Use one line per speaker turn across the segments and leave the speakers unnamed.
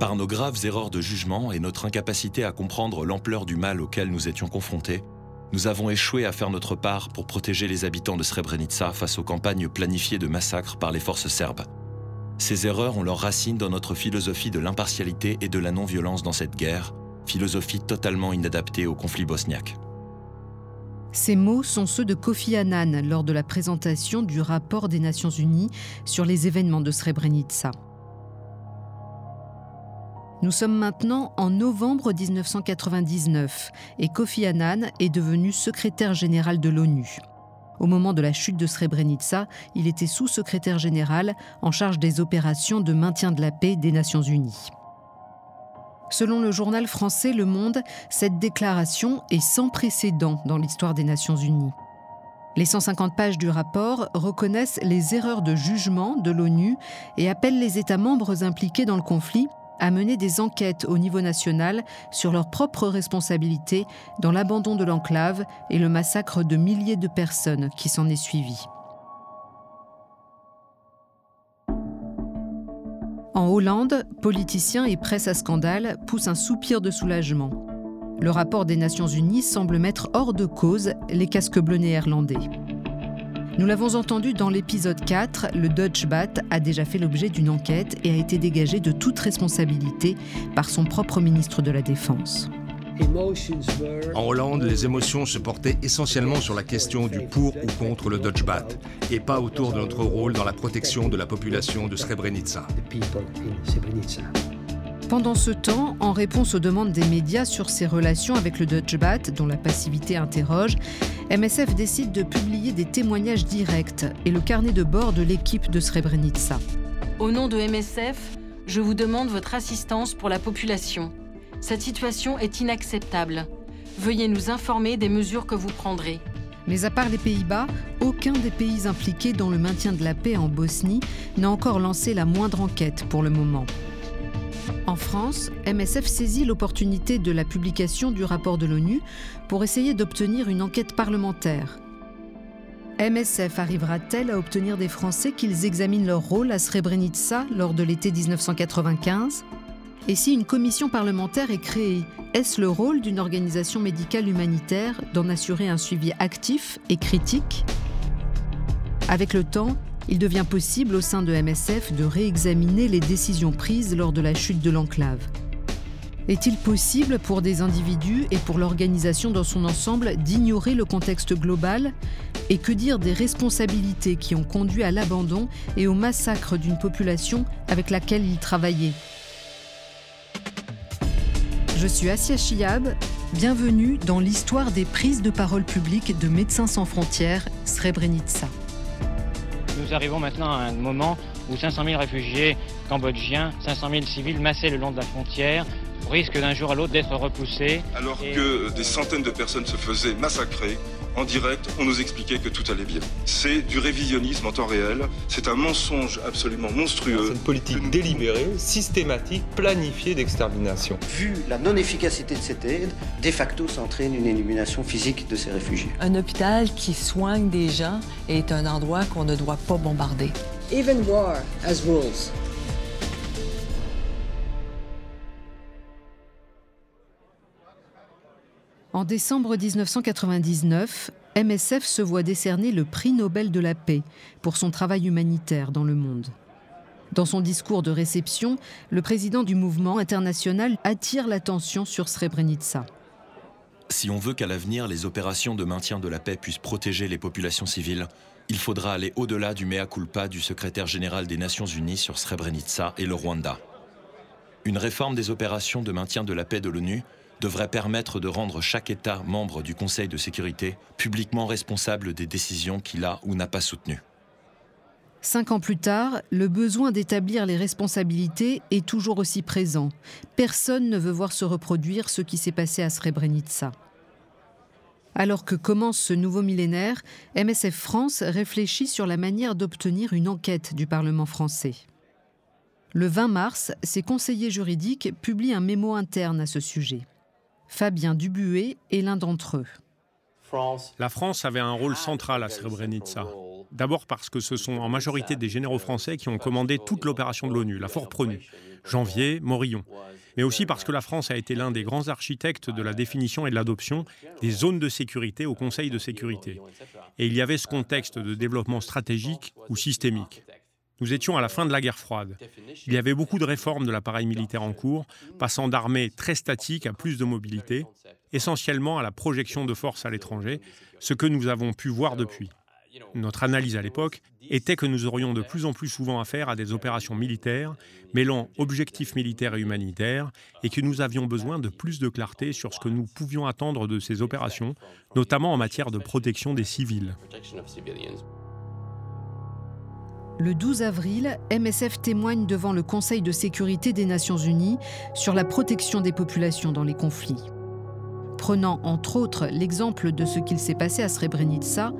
Par nos graves erreurs de jugement et notre incapacité à comprendre l'ampleur du mal auquel nous étions confrontés, nous avons échoué à faire notre part pour protéger les habitants de Srebrenica face aux campagnes planifiées de massacres par les forces serbes. Ces erreurs ont leurs racines dans notre philosophie de l'impartialité et de la non-violence dans cette guerre, philosophie totalement inadaptée au conflit bosniaque.
Ces mots sont ceux de Kofi Annan lors de la présentation du rapport des Nations Unies sur les événements de Srebrenica. Nous sommes maintenant en novembre 1999 et Kofi Annan est devenu secrétaire général de l'ONU. Au moment de la chute de Srebrenica, il était sous-secrétaire général en charge des opérations de maintien de la paix des Nations Unies. Selon le journal français Le Monde, cette déclaration est sans précédent dans l'histoire des Nations Unies. Les 150 pages du rapport reconnaissent les erreurs de jugement de l'ONU et appellent les États membres impliqués dans le conflit à mener des enquêtes au niveau national sur leurs propres responsabilités dans l'abandon de l'enclave et le massacre de milliers de personnes qui s'en est suivi. En Hollande, politiciens et presse à scandale poussent un soupir de soulagement. Le rapport des Nations Unies semble mettre hors de cause les casques bleus néerlandais. Nous l'avons entendu dans l'épisode 4, le Dutch Bat a déjà fait l'objet d'une enquête et a été dégagé de toute responsabilité par son propre ministre de la Défense.
En Hollande, les émotions se portaient essentiellement sur la question du pour ou contre le Dutch Bat, et pas autour de notre rôle dans la protection de la population de Srebrenica.
Pendant ce temps, en réponse aux demandes des médias sur ses relations avec le Dutch Bat, dont la passivité interroge, MSF décide de publier des témoignages directs et le carnet de bord de l'équipe de Srebrenica.
Au nom de MSF, je vous demande votre assistance pour la population. Cette situation est inacceptable. Veuillez nous informer des mesures que vous prendrez.
Mais à part les Pays-Bas, aucun des pays impliqués dans le maintien de la paix en Bosnie n'a encore lancé la moindre enquête pour le moment. En France, MSF saisit l'opportunité de la publication du rapport de l'ONU pour essayer d'obtenir une enquête parlementaire. MSF arrivera-t-elle à obtenir des Français qu'ils examinent leur rôle à Srebrenica lors de l'été 1995 Et si une commission parlementaire est créée, est-ce le rôle d'une organisation médicale humanitaire d'en assurer un suivi actif et critique? Avec le temps, il devient possible au sein de MSF de réexaminer les décisions prises lors de la chute de l'enclave. Est-il possible pour des individus et pour l'organisation dans son ensemble d'ignorer le contexte global? Et que dire des responsabilités qui ont conduit à l'abandon et au massacre d'une population avec laquelle il travaillait? Je suis Asia Chiab, bienvenue dans l'histoire des prises de parole publiques de Médecins sans frontières, Srebrenica.
Nous arrivons maintenant à un moment où 500 000 réfugiés cambodgiens, 500 000 civils massés le long de la frontière risquent d'un jour à l'autre d'être repoussés.
Alors que des centaines de personnes se faisaient massacrer, en direct, on nous expliquait que tout allait bien. C'est du révisionnisme en temps réel, c'est un mensonge absolument monstrueux.
C'est une politique délibérée, systématique, planifiée d'extermination.
Vu la non-efficacité de cette aide, de facto, ça entraîne une élimination physique de ces réfugiés.
Un hôpital qui soigne des gens est un endroit qu'on ne doit pas bombarder.
Even war has rules.
En décembre 1999, MSF se voit décerner le prix Nobel de la paix pour son travail humanitaire dans le monde. Dans son discours de réception, le président du mouvement international attire l'attention sur Srebrenica.
Si on veut qu'à l'avenir les opérations de maintien de la paix puissent protéger les populations civiles, il faudra aller au-delà du mea culpa du secrétaire général des Nations Unies sur Srebrenica et le Rwanda. Une réforme des opérations de maintien de la paix de l'ONU devrait permettre de rendre chaque État membre du Conseil de sécurité publiquement responsable des décisions qu'il a ou n'a pas soutenues.
Cinq ans plus tard, le besoin d'établir les responsabilités est toujours aussi présent. Personne ne veut voir se reproduire ce qui s'est passé à Srebrenica. Alors que commence ce nouveau millénaire, MSF France réfléchit sur la manière d'obtenir une enquête du Parlement français. Le 20 mars, ses conseillers juridiques publient un mémo interne à ce sujet. Fabien Dubuet est l'un d'entre eux.
La France avait un rôle central à Srebrenica. D'abord parce que ce sont en majorité des généraux français qui ont commandé toute l'opération de l'ONU, la Fort Pronu. Janvier, Morillon. Mais aussi parce que la France a été l'un des grands architectes de la définition et de l'adoption des zones de sécurité au Conseil de sécurité. Et il y avait ce contexte de développement stratégique ou systémique. Nous étions à la fin de la guerre froide. Il y avait beaucoup de réformes de l'appareil militaire en cours, passant d'armées très statiques à plus de mobilité, essentiellement à la projection de forces à l'étranger, ce que nous avons pu voir depuis. Notre analyse à l'époque était que nous aurions de plus en plus souvent affaire à des opérations militaires mêlant objectifs militaires et humanitaires et que nous avions besoin de plus de clarté sur ce que nous pouvions attendre de ces opérations, notamment en matière de protection des civils.
Le 12 avril, MSF témoigne devant le Conseil de sécurité des Nations Unies sur la protection des populations dans les conflits. Prenant entre autres l'exemple de ce qu'il s'est passé à Srebrenica,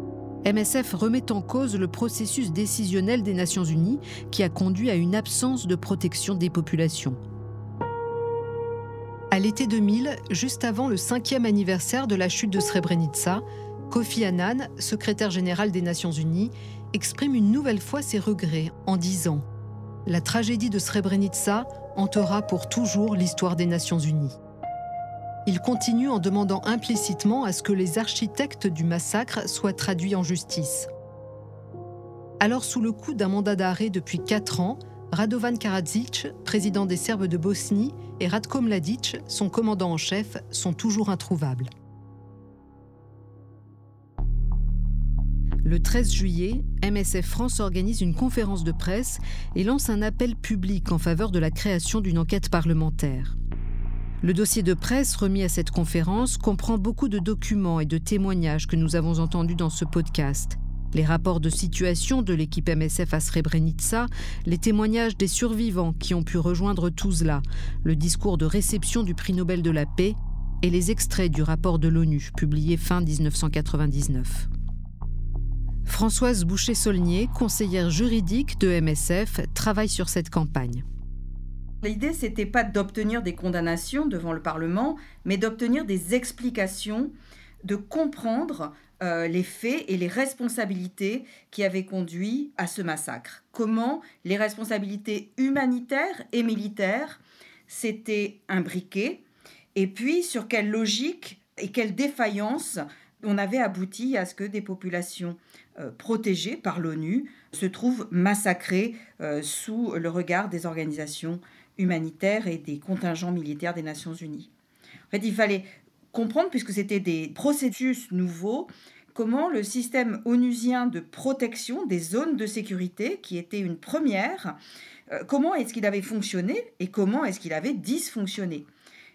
MSF remet en cause le processus décisionnel des Nations Unies qui a conduit à une absence de protection des populations. À l'été 2000, juste avant le cinquième anniversaire de la chute de Srebrenica, Kofi Annan, secrétaire général des Nations Unies, exprime une nouvelle fois ses regrets en disant ⁇ La tragédie de Srebrenica hantera pour toujours l'histoire des Nations Unies. Il continue en demandant implicitement à ce que les architectes du massacre soient traduits en justice. Alors sous le coup d'un mandat d'arrêt depuis quatre ans, Radovan Karadzic, président des Serbes de Bosnie, et Ratko Mladic, son commandant en chef, sont toujours introuvables. Le 13 juillet, MSF France organise une conférence de presse et lance un appel public en faveur de la création d'une enquête parlementaire. Le dossier de presse remis à cette conférence comprend beaucoup de documents et de témoignages que nous avons entendus dans ce podcast. Les rapports de situation de l'équipe MSF à Srebrenica, les témoignages des survivants qui ont pu rejoindre Tuzla, le discours de réception du prix Nobel de la paix et les extraits du rapport de l'ONU publié fin 1999. Françoise Boucher-Saulnier, conseillère juridique de MSF, travaille sur cette campagne.
L'idée, c'était pas d'obtenir des condamnations devant le Parlement, mais d'obtenir des explications, de comprendre euh, les faits et les responsabilités qui avaient conduit à ce massacre. Comment les responsabilités humanitaires et militaires s'étaient imbriquées, et puis sur quelle logique et quelle défaillance on avait abouti à ce que des populations euh, protégées par l'ONU se trouvent massacrées euh, sous le regard des organisations humanitaires et des contingents militaires des Nations Unies. En fait, il fallait comprendre, puisque c'était des processus nouveaux, comment le système onusien de protection des zones de sécurité, qui était une première, euh, comment est-ce qu'il avait fonctionné et comment est-ce qu'il avait dysfonctionné.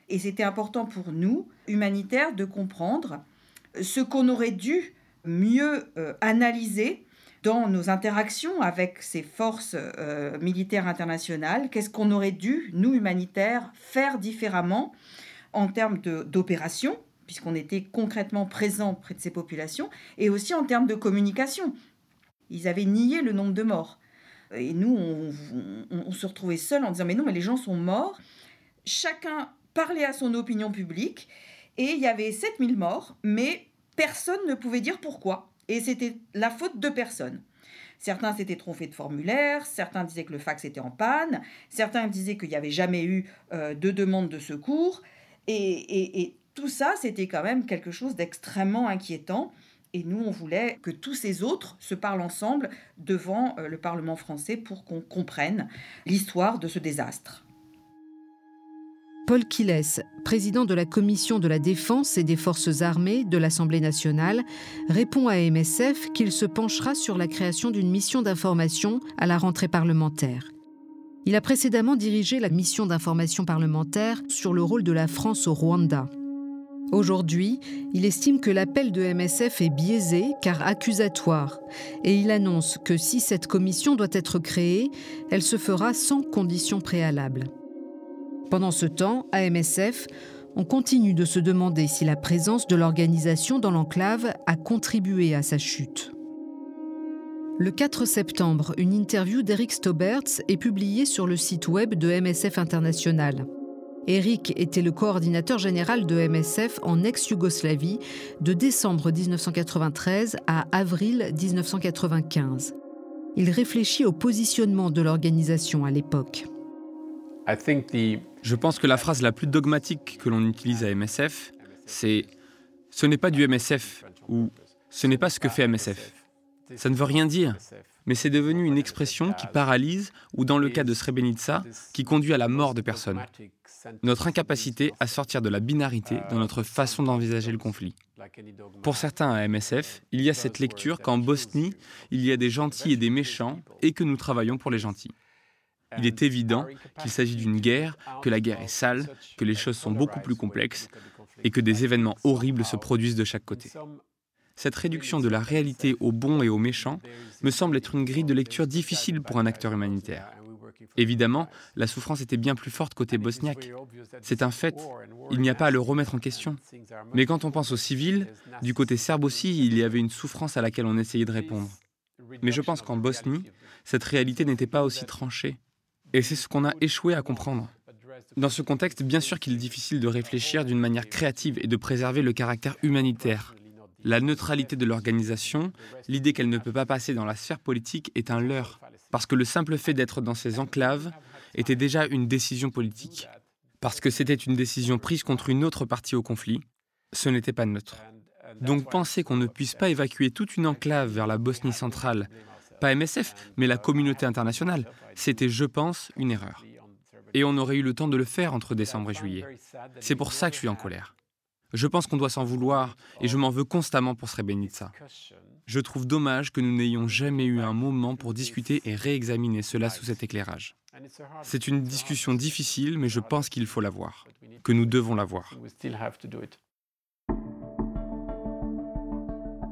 Et c'était important pour nous, humanitaires, de comprendre ce qu'on aurait dû mieux euh, analyser dans nos interactions avec ces forces euh, militaires internationales, qu'est-ce qu'on aurait dû, nous humanitaires, faire différemment en termes d'opérations, puisqu'on était concrètement présents près de ces populations, et aussi en termes de communication. Ils avaient nié le nombre de morts. Et nous, on, on se retrouvait seuls en disant, mais non, mais les gens sont morts. Chacun parlait à son opinion publique et il y avait 7000 morts, mais personne ne pouvait dire pourquoi. Et c'était la faute de personne. Certains s'étaient trompés de formulaire, certains disaient que le fax était en panne, certains disaient qu'il n'y avait jamais eu euh, de demande de secours. Et, tout ça, c'était quand même quelque chose d'extrêmement inquiétant. Et nous, on voulait que tous ces autres se parlent ensemble devant euh, le Parlement français pour qu'on comprenne l'histoire de ce désastre.
Paul Quiles, président de la Commission de la Défense et des Forces armées de l'Assemblée nationale, répond à MSF qu'il se penchera sur la création d'une mission d'information à la rentrée parlementaire. Il a précédemment dirigé la mission d'information parlementaire sur le rôle de la France au Rwanda. Aujourd'hui, il estime que l'appel de MSF est biaisé car accusatoire et il annonce que si cette commission doit être créée, elle se fera sans conditions préalables. Pendant ce temps, à MSF, on continue de se demander si la présence de l'organisation dans l'enclave a contribué à sa chute. Le 4 septembre, une interview d'Eric Stoberts est publiée sur le site web de MSF International. Eric était le coordinateur général de MSF en ex-Yougoslavie de décembre 1993 à avril 1995. Il réfléchit au positionnement de l'organisation à l'époque.
Je pense que la phrase la plus dogmatique que l'on utilise à MSF, c'est ⁇ ce n'est pas du MSF ⁇ ou ⁇ ce n'est pas ce que fait MSF ⁇ Ça ne veut rien dire, mais c'est devenu une expression qui paralyse ou dans le cas de Srebrenica, qui conduit à la mort de personnes. Notre incapacité à sortir de la binarité dans notre façon d'envisager le conflit. Pour certains à MSF, il y a cette lecture qu'en Bosnie, il y a des gentils et des méchants et que nous travaillons pour les gentils. Il est évident qu'il s'agit d'une guerre, que la guerre est sale, que les choses sont beaucoup plus complexes et que des événements horribles se produisent de chaque côté. Cette réduction de la réalité aux bons et aux méchants me semble être une grille de lecture difficile pour un acteur humanitaire. Évidemment, la souffrance était bien plus forte côté bosniaque. C'est un fait, il n'y a pas à le remettre en question. Mais quand on pense aux civils, du côté serbe aussi, il y avait une souffrance à laquelle on essayait de répondre. Mais je pense qu'en Bosnie, cette réalité n'était pas aussi tranchée. Et c'est ce qu'on a échoué à comprendre. Dans ce contexte, bien sûr qu'il est difficile de réfléchir d'une manière créative et de préserver le caractère humanitaire. La neutralité de l'organisation, l'idée qu'elle ne peut pas passer dans la sphère politique est un leurre, parce que le simple fait d'être dans ces enclaves était déjà une décision politique, parce que c'était une décision prise contre une autre partie au conflit, ce n'était pas neutre. Donc penser qu'on ne puisse pas évacuer toute une enclave vers la Bosnie centrale pas MSF, mais la communauté internationale. C'était, je pense, une erreur. Et on aurait eu le temps de le faire entre décembre et juillet. C'est pour ça que je suis en colère. Je pense qu'on doit s'en vouloir et je m'en veux constamment pour Srebrenica. Je trouve dommage que nous n'ayons jamais eu un moment pour discuter et réexaminer cela sous cet éclairage. C'est une discussion difficile, mais je pense qu'il faut l'avoir, que nous devons l'avoir.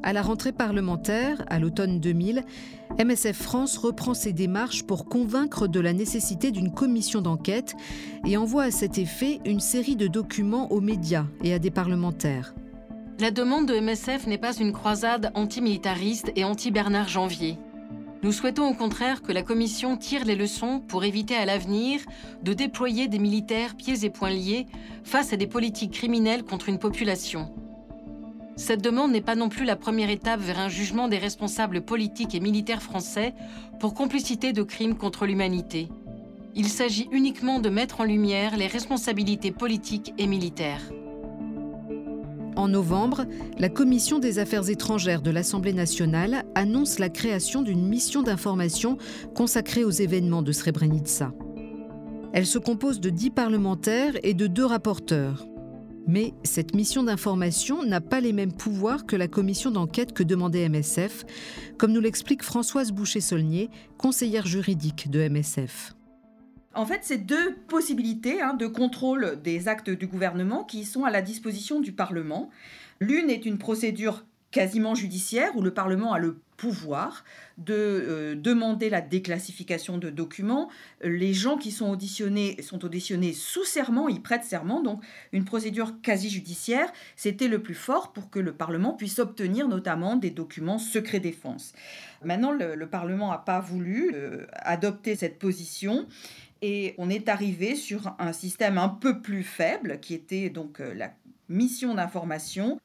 À la rentrée parlementaire, à l'automne 2000, MSF France reprend ses démarches pour convaincre de la nécessité d'une commission d'enquête et envoie à cet effet une série de documents aux médias et à des parlementaires.
La demande de MSF n'est pas une croisade antimilitariste et anti-Bernard Janvier. Nous souhaitons au contraire que la Commission tire les leçons pour éviter à l'avenir de déployer des militaires pieds et poings liés face à des politiques criminelles contre une population. Cette demande n'est pas non plus la première étape vers un jugement des responsables politiques et militaires français pour complicité de crimes contre l'humanité. Il s'agit uniquement de mettre en lumière les responsabilités politiques et militaires.
En novembre, la Commission des Affaires étrangères de l'Assemblée nationale annonce la création d'une mission d'information consacrée aux événements de Srebrenica. Elle se compose de dix parlementaires et de deux rapporteurs. Mais cette mission d'information n'a pas les mêmes pouvoirs que la commission d'enquête que demandait MSF, comme nous l'explique Françoise Boucher-Saulnier, conseillère juridique de MSF.
En fait, c'est deux possibilités hein, de contrôle des actes du gouvernement qui sont à la disposition du Parlement. L'une est une procédure quasiment judiciaire où le Parlement a le pouvoir de euh, demander la déclassification de documents. Les gens qui sont auditionnés sont auditionnés sous serment, ils prêtent serment, donc une procédure quasi judiciaire. C'était le plus fort pour que le Parlement puisse obtenir notamment des documents secret défense. Maintenant, le, Parlement n'a pas voulu euh, adopter cette position et on est arrivé sur un système un peu plus faible qui était donc euh, la mission d'information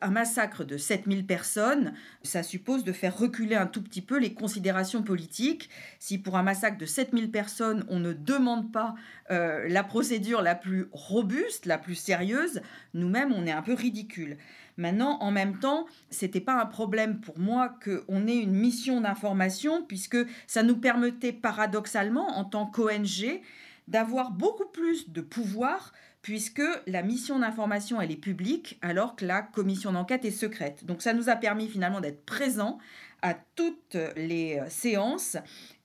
un massacre de 7000 personnes, ça suppose de faire reculer un tout petit peu les considérations politiques. Si pour un massacre de 7000 personnes, on ne demande pas euh, la procédure la plus robuste, la plus sérieuse, nous-mêmes, on est un peu ridicule. Maintenant, en même temps, c'était pas un problème pour moi qu'on ait une mission d'information, puisque ça nous permettait paradoxalement, en tant qu'ONG, d'avoir beaucoup plus de pouvoir puisque la mission d'information, elle est publique, alors que la commission d'enquête est secrète. Donc ça nous a permis finalement d'être présents à toutes les euh, séances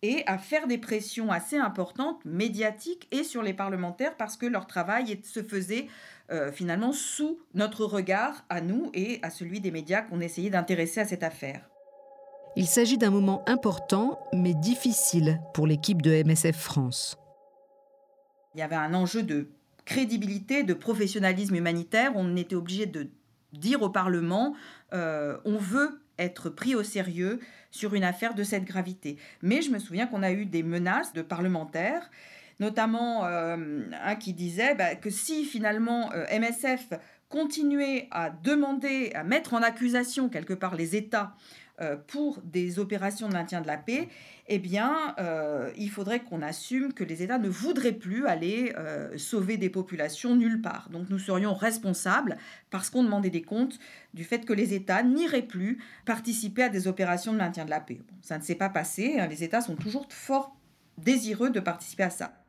et à faire des pressions assez importantes, médiatiques et sur les parlementaires, parce que leur travail se faisait euh, finalement sous notre regard à nous et à celui des médias qu'on essayait d'intéresser à cette affaire.
Il s'agit d'un moment important, mais difficile pour l'équipe de MSF France.
Il y avait un enjeu de crédibilité, de professionnalisme humanitaire. On était obligé de dire au Parlement, euh, on veut être pris au sérieux sur une affaire de cette gravité. Mais je me souviens qu'on a eu des menaces de parlementaires, notamment euh, un qui disait bah, que si finalement euh, MSF continuait à demander, à mettre en accusation quelque part les États pour des opérations de maintien de la paix, eh bien, euh, il faudrait qu'on assume que les États ne voudraient plus aller euh, sauver des populations nulle part. Donc nous serions responsables, parce qu'on demandait des comptes, du fait que les États n'iraient plus participer à des opérations de maintien de la paix. ça ne s'est pas passé, hein. les États sont toujours fort désireux de participer à ça.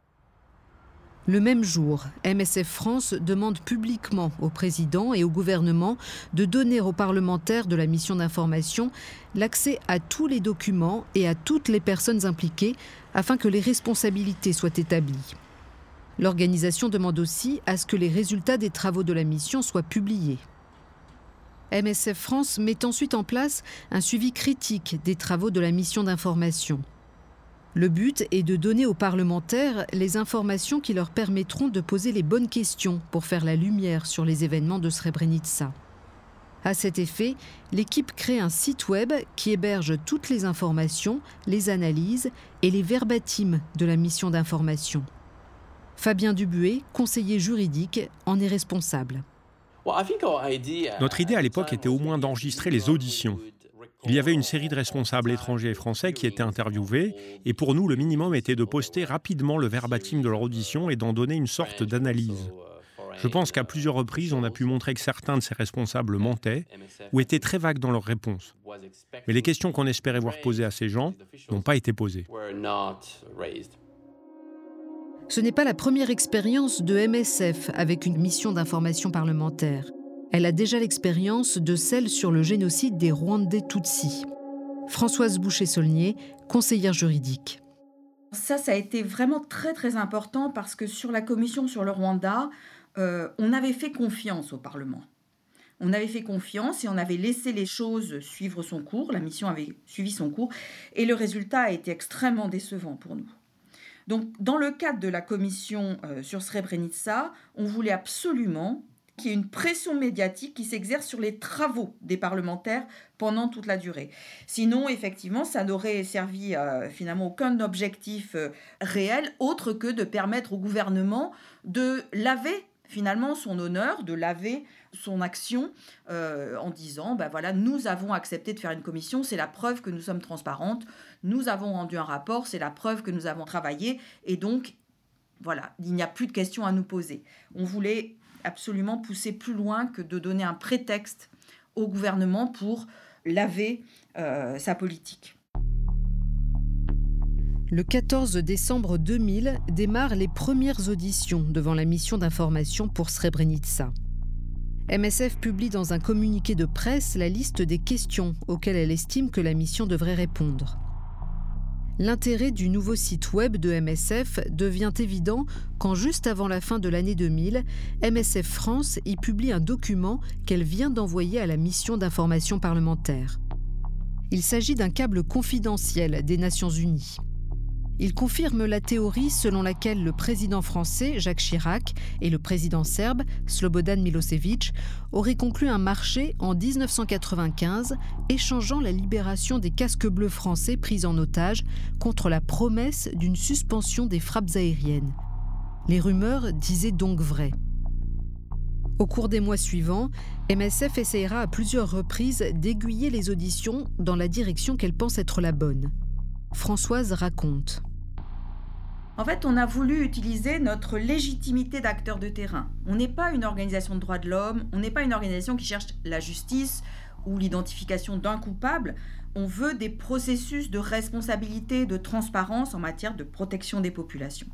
Le même jour, MSF France demande publiquement au président et au gouvernement de donner aux parlementaires de la mission d'information l'accès à tous les documents et à toutes les personnes impliquées afin que les responsabilités soient établies. L'organisation demande aussi à ce que les résultats des travaux de la mission soient publiés. MSF France met ensuite en place un suivi critique des travaux de la mission d'information. Le but est de donner aux parlementaires les informations qui leur permettront de poser les bonnes questions pour faire la lumière sur les événements de Srebrenica. À cet effet, l'équipe crée un site web qui héberge toutes les informations, les analyses et les verbatims de la mission d'information. Fabien Dubuet, conseiller juridique, en est responsable.
Notre idée à l'époque était au moins d'enregistrer les auditions il y avait une série de responsables étrangers et français qui étaient interviewés, et pour nous, le minimum était de poster rapidement le verbatim de leur audition et d'en donner une sorte d'analyse. Je pense qu'à plusieurs reprises, on a pu montrer que certains de ces responsables mentaient ou étaient très vagues dans leurs réponses. Mais les questions qu'on espérait voir posées à ces gens n'ont pas été posées.
Ce n'est pas la première expérience de MSF avec une mission d'information parlementaire. Elle a déjà l'expérience de celle sur le génocide des Rwandais Tutsis. Françoise Boucher-Saulnier, conseillère juridique.
Ça, ça a été vraiment très très important parce que sur la commission sur le Rwanda, euh, on avait fait confiance au Parlement. On avait fait confiance et on avait laissé les choses suivre son cours. La mission avait suivi son cours et le résultat a été extrêmement décevant pour nous. Donc, dans le cadre de la commission euh, sur Srebrenica, on voulait absolument qu'il y ait une pression médiatique qui s'exerce sur les travaux des parlementaires pendant toute la durée. Sinon, effectivement, ça n'aurait servi euh, finalement aucun objectif euh, réel autre que de permettre au gouvernement de laver finalement son honneur, de laver son action euh, en disant, ben voilà, nous avons accepté de faire une commission, c'est la preuve que nous sommes transparentes, nous avons rendu un rapport, c'est la preuve que nous avons travaillé, et donc, voilà, il n'y a plus de questions à nous poser. On voulait absolument pousser plus loin que de donner un prétexte au gouvernement pour laver euh, sa politique.
Le 14 décembre 2000 démarrent les premières auditions devant la mission d'information pour Srebrenica. MSF publie dans un communiqué de presse la liste des questions auxquelles elle estime que la mission devrait répondre. L'intérêt du nouveau site web de MSF devient évident quand juste avant la fin de l'année 2000, MSF France y publie un document qu'elle vient d'envoyer à la mission d'information parlementaire. Il s'agit d'un câble confidentiel des Nations Unies. Il confirme la théorie selon laquelle le président français Jacques Chirac et le président serbe Slobodan Milosevic auraient conclu un marché en 1995 échangeant la libération des casques bleus français pris en otage contre la promesse d'une suspension des frappes aériennes. Les rumeurs disaient donc vrai. Au cours des mois suivants, MSF essayera à plusieurs reprises d'aiguiller les auditions dans la direction qu'elle pense être la bonne. Françoise raconte.
En fait, on a voulu utiliser notre légitimité d'acteur de terrain. On n'est pas une organisation de droits de l'homme, on n'est pas une organisation qui cherche la justice ou l'identification d'un coupable. On veut des processus de responsabilité, de transparence en matière de protection des populations.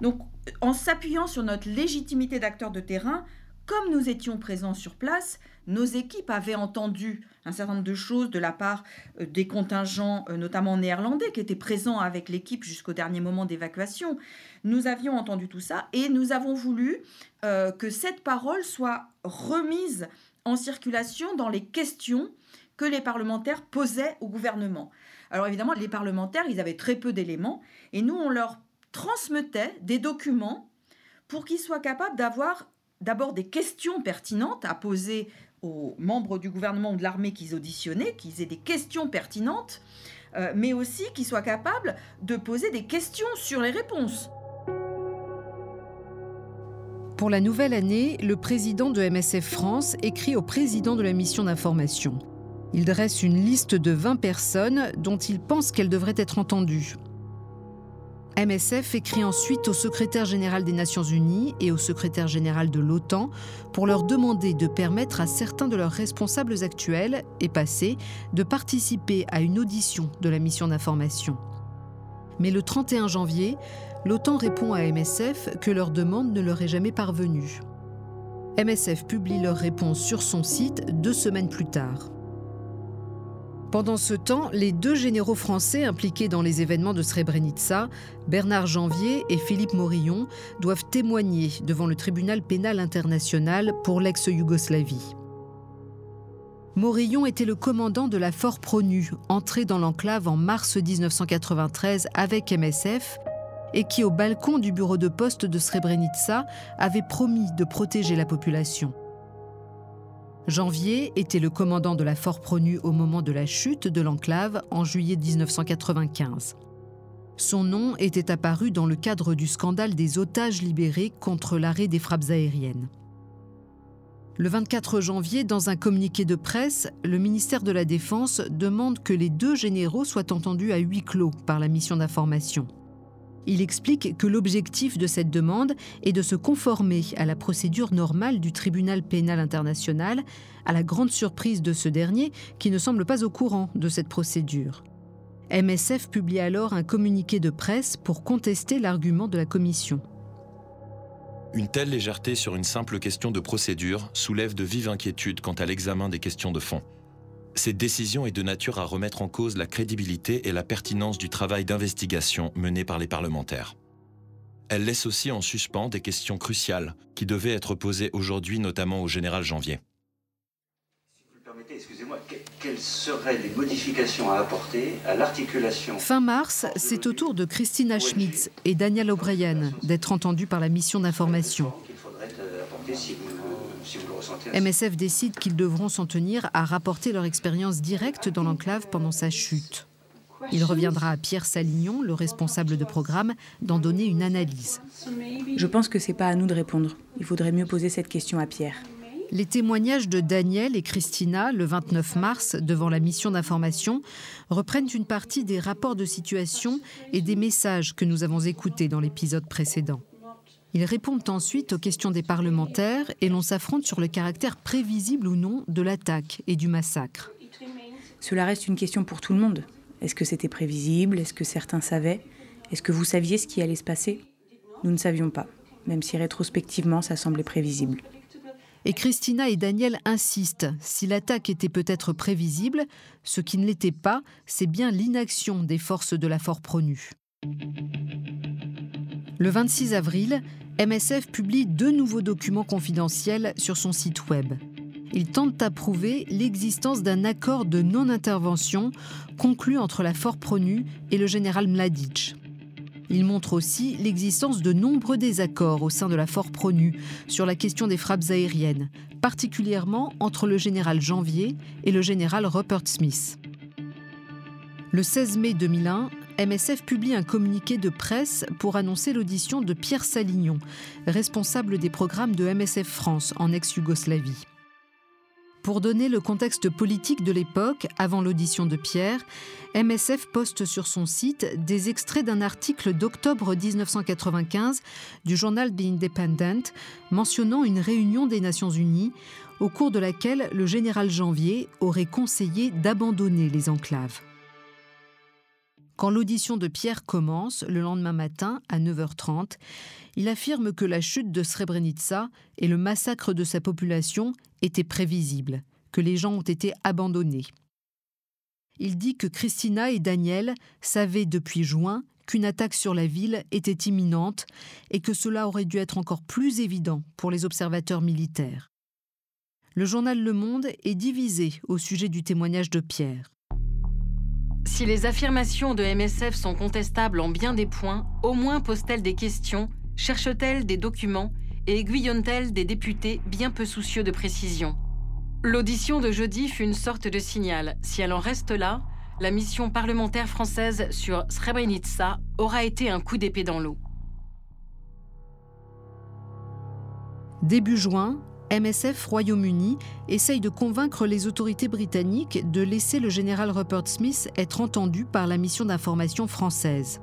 Donc, en s'appuyant sur notre légitimité d'acteur de terrain, comme nous étions présents sur place, nos équipes avaient entendu un certain nombre de choses de la part euh, des contingents, euh, notamment néerlandais, qui étaient présents avec l'équipe jusqu'au dernier moment d'évacuation. Nous avions entendu tout ça et nous avons voulu euh, que cette parole soit remise en circulation dans les questions que les parlementaires posaient au gouvernement. Alors évidemment, les parlementaires, ils avaient très peu d'éléments et nous, on leur transmettait des documents pour qu'ils soient capables d'avoir d'abord des questions pertinentes à poser aux membres du gouvernement ou de l'armée qu'ils auditionnaient, qu'ils aient des questions pertinentes, euh, mais aussi qu'ils soient capables de poser des questions sur les réponses.
Pour la nouvelle année, le président de MSF France écrit au président de la mission d'information. Il dresse une liste de 20 personnes dont il pense qu'elles devraient être entendues. MSF écrit ensuite au secrétaire général des Nations Unies et au secrétaire général de l'OTAN pour leur demander de permettre à certains de leurs responsables actuels et passés de participer à une audition de la mission d'information. Mais le 31 janvier, l'OTAN répond à MSF que leur demande ne leur est jamais parvenue. MSF publie leur réponse sur son site deux semaines plus tard. Pendant ce temps, les deux généraux français impliqués dans les événements de Srebrenica, Bernard Janvier et Philippe Morillon, doivent témoigner devant le tribunal pénal international pour l'ex-Yougoslavie. Morillon était le commandant de la Fort Pronu, entré dans l'enclave en mars 1993 avec MSF, et qui, au balcon du bureau de poste de Srebrenica, avait promis de protéger la population. Janvier était le commandant de la Fort Pronu au moment de la chute de l'enclave en juillet 1995. Son nom était apparu dans le cadre du scandale des otages libérés contre l'arrêt des frappes aériennes. Le 24 janvier, dans un communiqué de presse, le ministère de la Défense demande que les deux généraux soient entendus à huis clos par la mission d'information. Il explique que l'objectif de cette demande est de se conformer à la procédure normale du tribunal pénal international, à la grande surprise de ce dernier qui ne semble pas au courant de cette procédure. MSF publie alors un communiqué de presse pour contester l'argument de la commission.
Une telle légèreté sur une simple question de procédure soulève de vives inquiétudes quant à l'examen des questions de fond. Cette décision est de nature à remettre en cause la crédibilité et la pertinence du travail d'investigation mené par les parlementaires. Elle laisse aussi en suspens des questions cruciales qui devaient être posées aujourd'hui notamment au général Janvier.
Si vous le permettez, excusez-moi, quelles seraient les modifications à apporter à l'articulation
Fin mars, c'est au tour de Christina Schmitz et Daniel O'Brien d'être entendus par la mission d'information.
qu'il faudrait euh, apporter si vous, si vous le ressentez
MSF décide qu'ils devront s'en tenir à rapporter leur expérience directe dans l'enclave pendant sa chute. Il reviendra à Pierre Salignon, le responsable de programme, d'en donner une analyse.
Je pense que c'est pas à nous de répondre. Il faudrait mieux poser cette question à Pierre.
Les témoignages de Daniel et Christina, le 29 mars, devant la mission d'information, reprennent une partie des rapports de situation et des messages que nous avons écoutés dans l'épisode précédent. Ils répondent ensuite aux questions des parlementaires et l'on s'affronte sur le caractère prévisible ou non de l'attaque et du massacre.
Cela reste une question pour tout le monde. Est-ce que c'était prévisible? Est-ce que certains savaient? Est-ce que vous saviez ce qui allait se passer? Nous ne savions pas, même si rétrospectivement ça semblait prévisible.
Et Christina et Daniel insistent. Si l'attaque était peut-être prévisible, ce qui ne l'était pas, c'est bien l'inaction des forces de la Fort Pronu. Le 26 avril, MSF publie deux nouveaux documents confidentiels sur son site web. Ils tentent à prouver l'existence d'un accord de non-intervention conclu entre la Fort Pronu et le général Mladic. Ils montrent aussi l'existence de nombreux désaccords au sein de la Fort Pronu sur la question des frappes aériennes, particulièrement entre le général Janvier et le général Rupert Smith. Le 16 mai 2001, MSF publie un communiqué de presse pour annoncer l'audition de Pierre Salignon, responsable des programmes de MSF France en ex-Yougoslavie. Pour donner le contexte politique de l'époque, avant l'audition de Pierre, MSF poste sur son site des extraits d'un article d'octobre 1995 du journal The Independent mentionnant une réunion des Nations Unies au cours de laquelle le général Janvier aurait conseillé d'abandonner les enclaves. Quand l'audition de Pierre commence, le lendemain matin, à 9h30, il affirme que la chute de Srebrenica et le massacre de sa population étaient prévisibles, que les gens ont été abandonnés. Il dit que Christina et Daniel savaient depuis juin qu'une attaque sur la ville était imminente et que cela aurait dû être encore plus évident pour les observateurs militaires. Le journal Le Monde est divisé au sujet du témoignage de Pierre.
Si les affirmations de MSF sont contestables en bien des points, au moins pose-t-elle des questions, cherche-t-elle des documents et aiguillonne-t-elle des députés bien peu soucieux de précision? L'audition de jeudi fut une sorte de signal. Si elle en reste là, la mission parlementaire française sur Srebrenica aura été un coup d'épée dans l'eau.
Début juin, MSF Royaume-Uni essaye de convaincre les autorités britanniques de laisser le général Rupert Smith être entendu par la mission d'information française.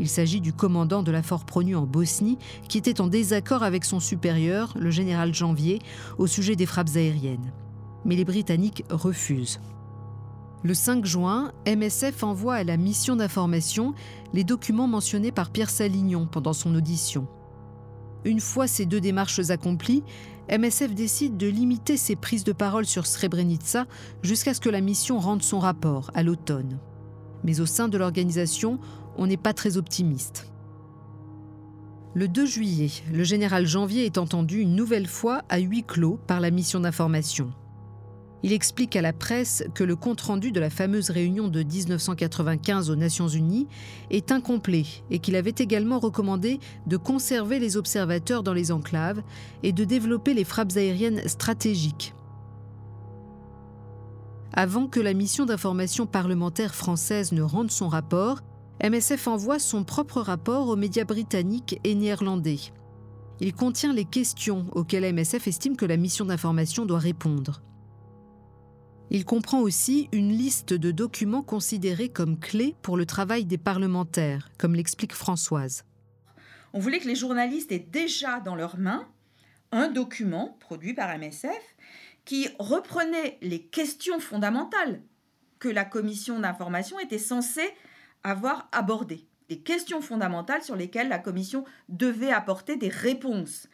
Il s'agit du commandant de la Fort Pronu en Bosnie qui était en désaccord avec son supérieur, le général Janvier, au sujet des frappes aériennes. Mais les Britanniques refusent. Le 5 juin, MSF envoie à la mission d'information les documents mentionnés par Pierre Salignon pendant son audition. Une fois ces deux démarches accomplies, MSF décide de limiter ses prises de parole sur Srebrenica jusqu'à ce que la mission rende son rapport à l'automne. Mais au sein de l'organisation, on n'est pas très optimiste. Le 2 juillet, le général Janvier est entendu une nouvelle fois à huis clos par la mission d'information. Il explique à la presse que le compte-rendu de la fameuse réunion de 1995 aux Nations Unies est incomplet et qu'il avait également recommandé de conserver les observateurs dans les enclaves et de développer les frappes aériennes stratégiques. Avant que la mission d'information parlementaire française ne rende son rapport, MSF envoie son propre rapport aux médias britanniques et néerlandais. Il contient les questions auxquelles MSF estime que la mission d'information doit répondre. Il comprend aussi une liste de documents considérés comme clés pour le travail des parlementaires, comme l'explique Françoise.
On voulait que les journalistes aient déjà dans leurs mains un document produit par MSF qui reprenait les questions fondamentales que la commission d'information était censée avoir abordées, des questions fondamentales sur lesquelles la commission devait apporter des réponses.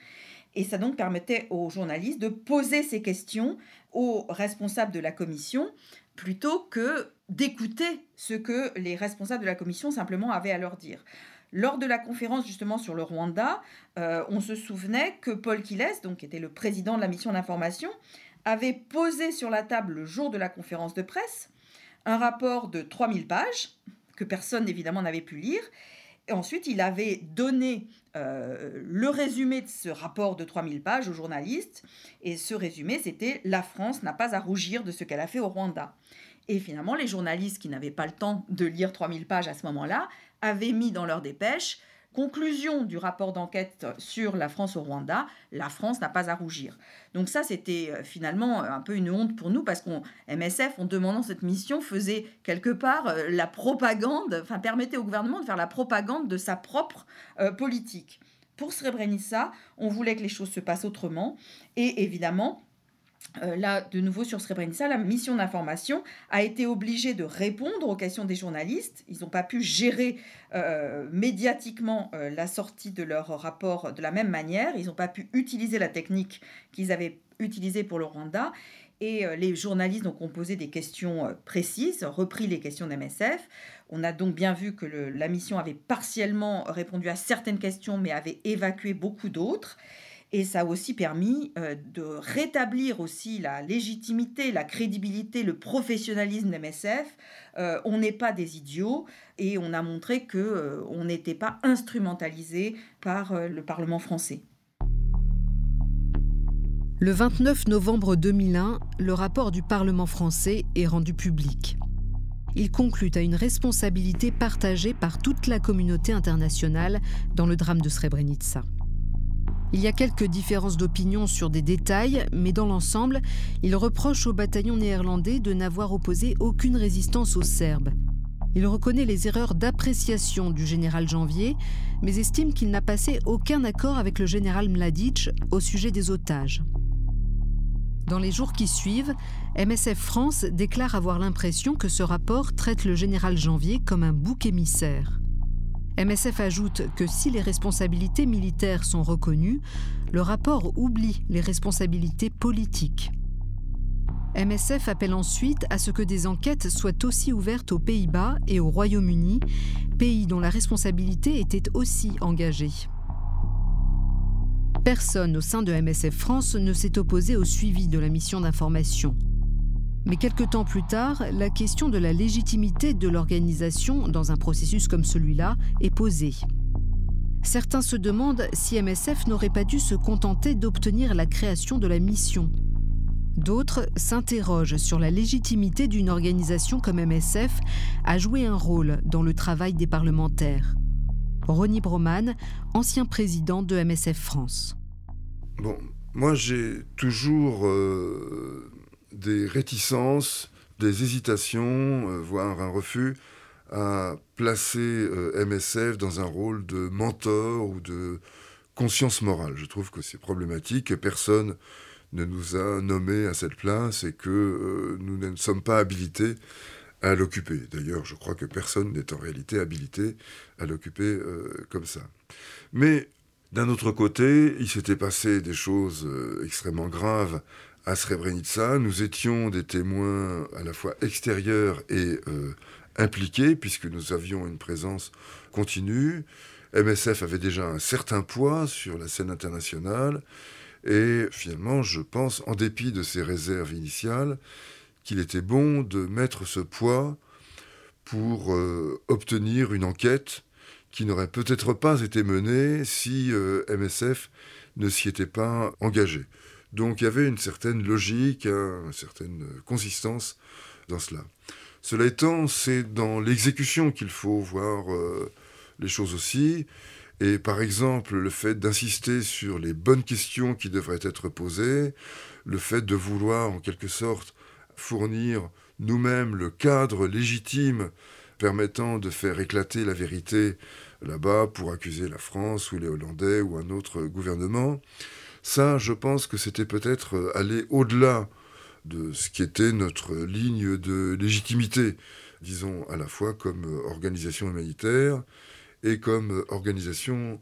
Et ça donc permettait aux journalistes de poser ces questions aux responsables de la commission plutôt que d'écouter ce que les responsables de la commission simplement avaient à leur dire. Lors de la conférence justement sur le Rwanda, euh, on se souvenait que Paul Kiles, donc qui était le président de la mission d'information, avait posé sur la table le jour de la conférence de presse un rapport de 3000 pages que personne évidemment n'avait pu lire. Et ensuite, il avait donné euh, le résumé de ce rapport de 3000 pages aux journalistes. Et ce résumé, c'était La France n'a pas à rougir de ce qu'elle a fait au Rwanda. Et finalement, les journalistes qui n'avaient pas le temps de lire 3000 pages à ce moment-là avaient mis dans leur dépêche Conclusion du rapport d'enquête sur la France au Rwanda, la France n'a pas à rougir. Donc ça, c'était euh, finalement un peu une honte pour nous parce qu'on MSF, en demandant cette mission, faisait quelque part euh, la propagande, enfin permettait au gouvernement de faire la propagande de sa propre euh, politique. Pour Srebrenica, on voulait que les choses se passent autrement et évidemment, euh, là, de nouveau sur Srebrenica, la mission d'information a été obligée de répondre aux questions des journalistes. Ils n'ont pas pu gérer euh, médiatiquement euh, la sortie de leur rapport de la même manière. Ils n'ont pas pu utiliser la technique qu'ils avaient utilisée pour le Rwanda. Et les journalistes ont posé des questions précises, repris les questions d'MSF. On a donc bien vu que la mission avait partiellement répondu à certaines questions, mais avait évacué beaucoup d'autres. Et ça a aussi permis euh, de rétablir aussi la légitimité, la crédibilité, le professionnalisme d'MSF. Euh, on n'est pas des idiots et on a montré que euh, n'était pas instrumentalisé par le Parlement français.
Le 29 novembre 2001, le rapport du Parlement français est rendu public. Il conclut à une responsabilité partagée par toute la communauté internationale dans le drame de Srebrenica. Il y a quelques différences d'opinion sur des détails, mais dans l'ensemble, il reproche au bataillon néerlandais de n'avoir opposé aucune résistance aux Serbes. Il reconnaît les erreurs d'appréciation du général Janvier, mais estime qu'il n'a passé aucun accord avec le général Mladic au sujet des otages. Dans les jours qui suivent, MSF France déclare avoir l'impression que ce rapport traite le général Janvier comme un bouc émissaire. MSF ajoute que si les responsabilités militaires sont reconnues, le rapport oublie les responsabilités politiques. MSF appelle ensuite à ce que des enquêtes soient aussi ouvertes aux Pays-Bas et au Royaume-Uni, pays dont la responsabilité était aussi engagée. Personne au sein de MSF France ne s'est opposé au suivi de la mission d'information. Mais quelque temps plus tard, la question de la légitimité de l'organisation dans un processus comme celui-là est posée. Certains se demandent si MSF n'aurait pas dû se contenter d'obtenir la création de la mission. D'autres s'interrogent sur la légitimité d'une organisation comme MSF à jouer un rôle dans le travail des parlementaires. Ronnie Broman, ancien président de MSF France.
Bon,
Moi, j'ai toujours euh, des réticences, des hésitations, euh, voire un refus à placer euh, MSF dans un rôle de mentor ou de conscience morale. Je trouve que c'est problématique que personne ne nous a nommés à cette place et que nous ne sommes pas habilités à l'occuper. D'ailleurs, je crois que personne n'est en réalité habilité à l'occuper comme ça. Mais d'un autre côté, il s'était passé des choses euh, extrêmement graves à Srebrenica. Nous étions des témoins à la fois extérieurs et euh, impliqués, puisque nous avions une présence continue. MSF avait déjà un certain poids sur la scène internationale. Et finalement, je pense, en dépit de ses réserves initiales, qu'il était bon de mettre ce poids pour euh, obtenir une enquête qui n'aurait peut-être pas été menée si euh, MSF ne s'y était pas engagé. Donc il y avait une certaine logique, hein, une certaine consistance dans cela. Cela étant, c'est dans l'exécution qu'il faut voir euh, les choses aussi. Et par exemple, le fait d'insister sur les bonnes questions qui devraient être posées, le fait de vouloir en quelque sorte fournir nous-mêmes le cadre légitime permettant de faire éclater la vérité là-bas pour accuser la France ou les Hollandais ou un autre gouvernement. Ça, je pense que c'était peut-être euh, aller au-delà de ce qui était notre ligne de légitimité, disons à la fois comme euh, organisation humanitaire et comme euh, organisation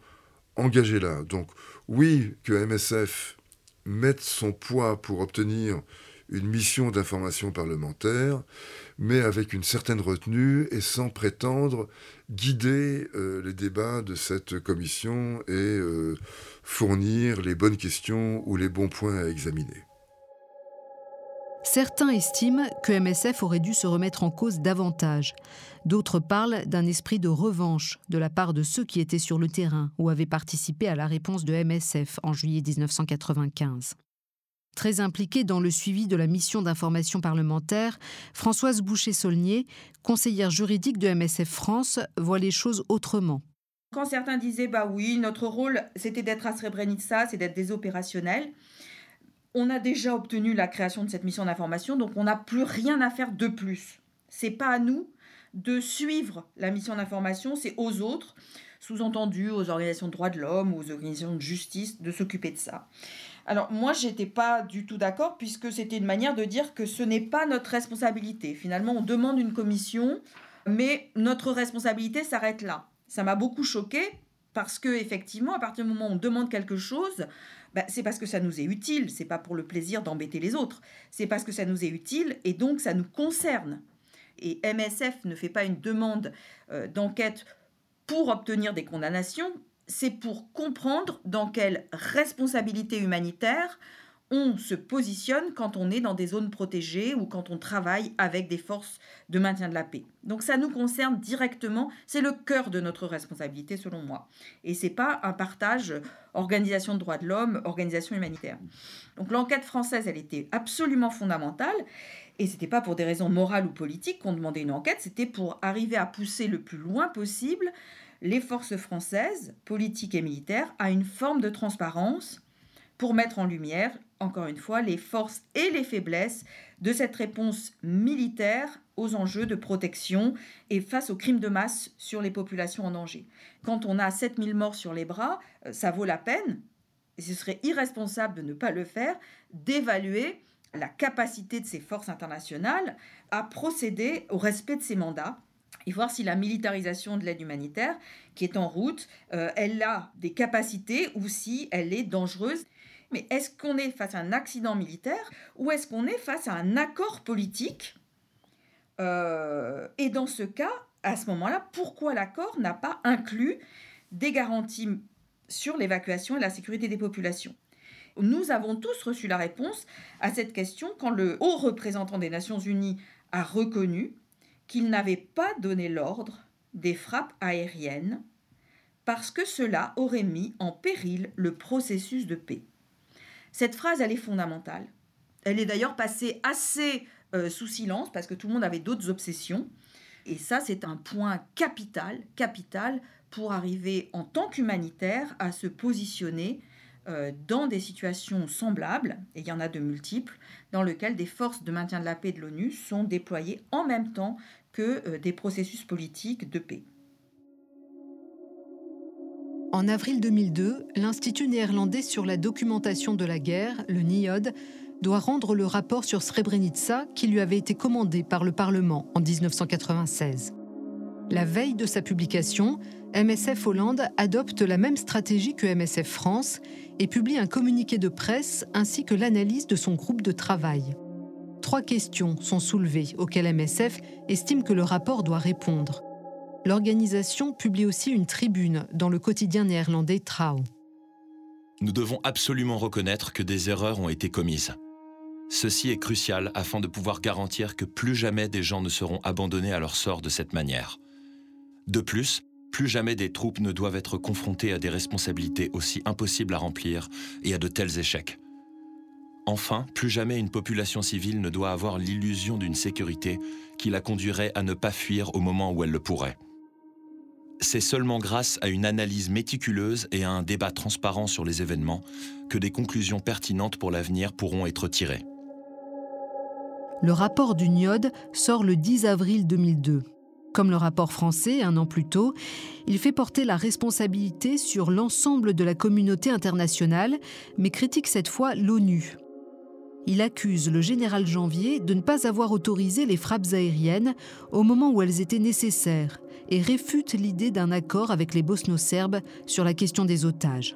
engagée là. Donc oui, que MSF mette son poids pour obtenir une mission d'information parlementaire, mais avec une certaine retenue et sans prétendre guider euh, les débats de cette commission et euh, fournir les bonnes questions ou les bons points à examiner.
Certains estiment que MSF aurait dû se remettre en cause davantage. D'autres parlent d'un esprit de revanche de la part de ceux qui étaient sur le terrain ou avaient participé à la réponse de MSF en juillet 1995. Très impliquée dans le suivi de la mission d'information parlementaire, Françoise Boucher-Saulnier, conseillère juridique de MSF France, voit les choses autrement.
Quand certains disaient bah oui, notre rôle c'était d'être à Srebrenica, c'est d'être des opérationnels, on a déjà obtenu la création de cette mission d'information, donc on n'a plus rien à faire de plus. C'est pas à nous de suivre la mission d'information, c'est aux autres, sous-entendu aux organisations de droits de l'homme, aux organisations de justice, de s'occuper de ça. Alors moi, j'étais pas du tout d'accord puisque c'était une manière de dire que ce n'est pas notre responsabilité. Finalement, on demande une commission, mais notre responsabilité s'arrête là. Ça m'a beaucoup choqué parce que effectivement, à partir du moment où on demande quelque chose, bah, c'est parce que ça nous est utile. C'est pas pour le plaisir d'embêter les autres. C'est parce que ça nous est utile et donc ça nous concerne. Et MSF ne fait pas une demande euh, d'enquête pour obtenir des condamnations, c'est pour comprendre dans quelle responsabilité humanitaire on se positionne quand on est dans des zones protégées ou quand on travaille avec des forces de maintien de la paix. Donc ça nous concerne directement, c'est le cœur de notre responsabilité selon moi. Et c'est pas un partage organisation de droits de l'homme, organisation humanitaire. Donc l'enquête française, elle était absolument fondamentale et c'était pas pour des raisons morales ou politiques qu'on demandait une enquête, c'était pour arriver à pousser le plus loin possible les forces françaises, politiques et militaires, à une forme de transparence pour mettre en lumière, encore une fois, les forces et les faiblesses de cette réponse militaire aux enjeux de protection et face aux crimes de masse sur les populations en danger. Quand on a 7000 morts sur les bras, euh, ça vaut la peine, et ce serait irresponsable de ne pas le faire, d'évaluer la capacité de ces forces internationales à procéder au respect de ces mandats et voir si la militarisation de l'aide humanitaire qui est en route, euh, elle a des capacités ou si elle est dangereuse. Mais est-ce qu'on est face à un accident militaire ou est-ce qu'on est face à un accord politique euh, Et dans ce cas, à ce moment-là, pourquoi l'accord n'a pas inclus des garanties sur l'évacuation et la sécurité des populations? Nous avons tous reçu la réponse à cette question quand le haut représentant des Nations Unies a reconnu qu'il n'avait pas donné l'ordre des frappes aériennes parce que cela aurait mis en péril le processus de paix. Cette phrase, elle est fondamentale. Elle est d'ailleurs passée assez euh, sous silence parce que tout le monde avait d'autres obsessions. Et ça, c'est un point capital, capital pour arriver en tant qu'humanitaire à se positionner dans des situations semblables, et il y en a de multiples, dans lesquelles des forces de maintien de la paix de l'ONU sont déployées en même temps que euh, des processus politiques de paix.
En avril 2002, l'Institut néerlandais sur la documentation de la guerre, le NIOD, doit rendre le rapport sur Srebrenica qui lui avait été commandé par le Parlement en 1996. La veille de sa publication, MSF Hollande adopte la même stratégie que MSF France et publie un communiqué de presse ainsi que l'analyse de son groupe de travail. Trois questions sont soulevées auxquelles MSF estime que le rapport doit répondre. L'organisation publie aussi une tribune dans le quotidien néerlandais Trouw.
Nous devons absolument reconnaître que des erreurs ont été commises. Ceci est crucial afin de pouvoir garantir que plus jamais des gens ne seront abandonnés à leur sort de cette manière. De plus, plus jamais des troupes ne doivent être confrontées à des responsabilités aussi impossibles à remplir et à de tels échecs. Enfin, plus jamais une population civile ne doit avoir l'illusion d'une sécurité qui la conduirait à ne pas fuir au moment où elle le pourrait. C'est seulement grâce à une analyse méticuleuse et à un débat transparent sur les événements que des conclusions pertinentes pour l'avenir pourront être tirées.
Le rapport du NIOD sort le 10 avril 2002. Comme le rapport français un an plus tôt, il fait porter la responsabilité sur l'ensemble de la communauté internationale, mais critique cette fois l'ONU. Il accuse le général Janvier de ne pas avoir autorisé les frappes aériennes au moment où elles étaient nécessaires et réfute l'idée d'un accord avec les bosno-serbes sur la question des otages.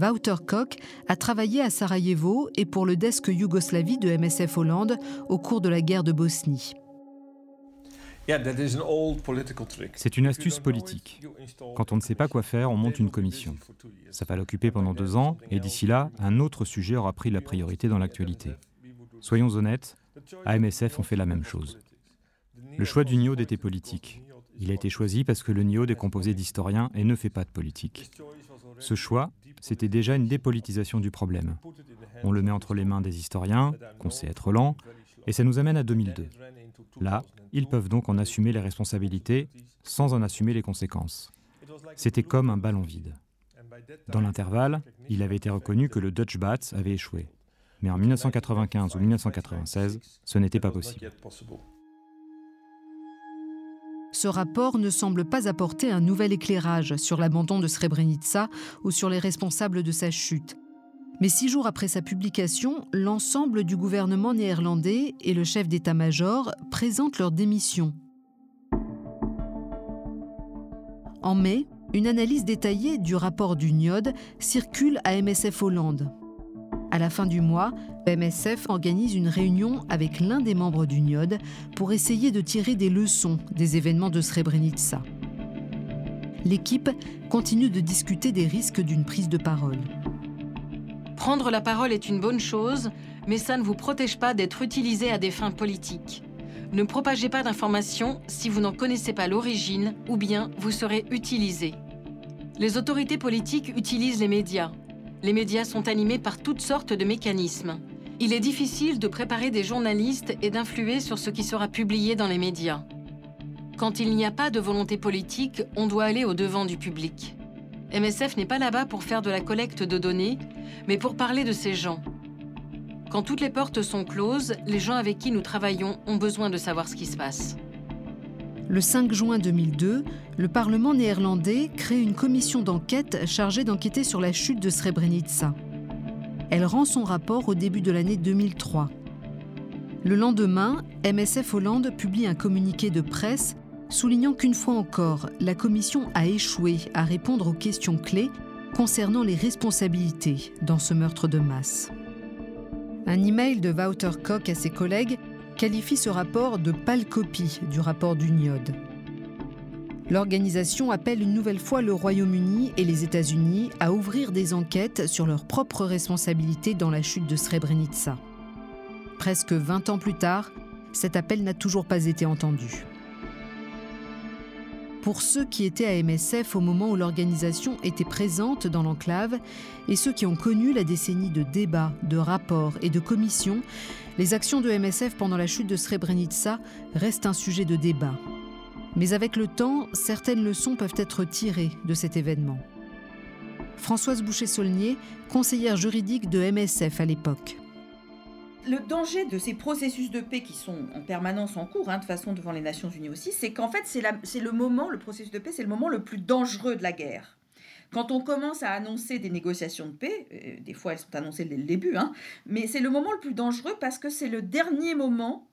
Wouter Koch a travaillé à Sarajevo et pour le desk Yougoslavie de MSF Hollande au cours de la guerre de Bosnie.
C'est une astuce politique. Quand on ne sait pas quoi faire, on monte une commission. Ça va l'occuper pendant deux ans, et d'ici là, un autre sujet aura pris la priorité dans l'actualité. Soyons honnêtes, à MSF, on fait la même chose. Le choix du NIOD était politique. Il a été choisi parce que le NIOD est composé d'historiens et ne fait pas de politique. Ce choix, c'était déjà une dépolitisation du problème. On le met entre les mains des historiens, qu'on sait être lent, et ça nous amène à 2002. Là, ils peuvent donc en assumer les responsabilités sans en assumer les conséquences. C'était comme un ballon vide. Dans l'intervalle, il avait été reconnu que le Dutch Bats avait échoué. Mais en 1995 ou 1996, ce n'était pas possible.
Ce rapport ne semble pas apporter un nouvel éclairage sur l'abandon de Srebrenica ou sur les responsables de sa chute. Mais six jours après sa publication, l'ensemble du gouvernement néerlandais et le chef d'état-major présentent leur démission. En mai, une analyse détaillée du rapport du NIOD circule à MSF Hollande. À la fin du mois, MSF organise une réunion avec l'un des membres du NIOD pour essayer de tirer des leçons des événements de Srebrenica. L'équipe continue de discuter des risques d'une prise de parole.
Prendre la parole est une bonne chose, mais ça ne vous protège pas d'être utilisé à des fins politiques. Ne propagez pas d'informations si vous n'en connaissez pas l'origine ou bien vous serez utilisé. Les autorités politiques utilisent les médias, les médias sont animés par toutes sortes de mécanismes. Il est difficile de préparer des journalistes et d'influer sur ce qui sera publié dans les médias. Quand il n'y a pas de volonté politique, on doit aller au-devant du public. MSF n'est pas là-bas pour faire de la collecte de données, mais pour parler de ces gens. Quand toutes les portes sont closes, les gens avec qui nous travaillons ont besoin de savoir ce qui se passe.
Le 5 juin 2002, le Parlement néerlandais crée une commission d'enquête chargée d'enquêter sur la chute de Srebrenica. Elle rend son rapport au début de l'année 2003. Le lendemain, MSF Hollande publie un communiqué de presse soulignant qu'une fois encore, la commission a échoué à répondre aux questions clés concernant les responsabilités dans ce meurtre de masse. Un email de Wouter Koch à ses collègues qualifie ce rapport de pâle copie du rapport du NIOD. L'organisation appelle une nouvelle fois le Royaume-Uni et les États-Unis à ouvrir des enquêtes sur leurs propres responsabilités dans la chute de Srebrenica. Presque 20 ans plus tard, cet appel n'a toujours pas été entendu. Pour ceux qui étaient à MSF au moment où l'organisation était présente dans l'enclave et ceux qui ont connu la décennie de débats, de rapports et de commissions, les actions de MSF pendant la chute de Srebrenica restent un sujet de débat. Mais avec le temps, certaines leçons peuvent être tirées de cet événement. Françoise Boucher-Saulnier, conseillère juridique de MSF à l'époque.
Le danger de ces processus de paix qui sont en permanence en cours, hein, de façon devant les Nations Unies aussi, c'est qu'en fait c'est le moment, le processus de paix, c'est le moment le plus dangereux de la guerre. Quand on commence à annoncer des négociations de paix, euh, des fois elles sont annoncées dès le début, hein, mais c'est le moment le plus dangereux parce que c'est le dernier moment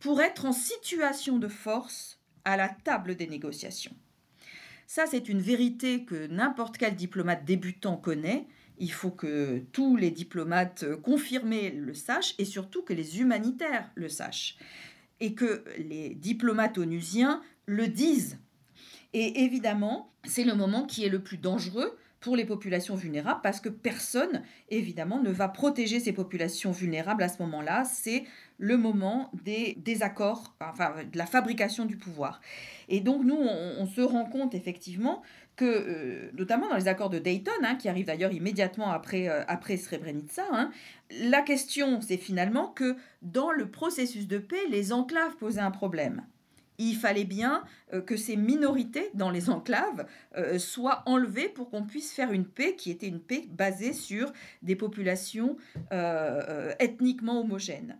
pour être en situation de force à la table des négociations. Ça, c'est une vérité que n'importe quel diplomate débutant connaît. Il faut que tous les diplomates confirmés le sachent et surtout que les humanitaires le sachent. Et que les diplomates onusiens le disent. Et évidemment, c'est le moment qui est le plus dangereux pour les populations vulnérables parce que personne, évidemment, ne va protéger ces populations vulnérables à ce moment-là. C'est le moment des désaccords, enfin, de la fabrication du pouvoir. Et donc, nous, on, se rend compte effectivement que, euh, notamment dans les accords de Dayton, hein, qui arrivent d'ailleurs immédiatement après, euh, après Srebrenica, hein, la question, c'est finalement que dans le processus de paix, les enclaves posaient un problème il fallait bien euh, que ces minorités dans les enclaves soient enlevées pour qu'on puisse faire une paix qui était une paix basée sur des populations ethniquement homogènes.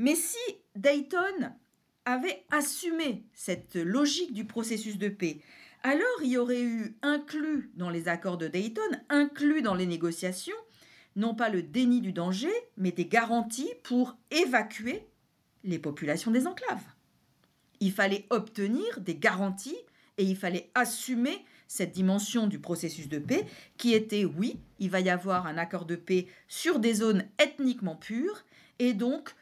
Mais si Dayton avait assumé cette logique du processus de paix, alors il y aurait eu inclus dans les accords de Dayton, inclus dans les négociations, non pas le déni du danger, mais des garanties pour évacuer les populations des enclaves. Il fallait obtenir des garanties et il fallait assumer cette dimension du processus de paix qui était oui, il va y avoir un accord de paix sur des zones ethniquement pures et donc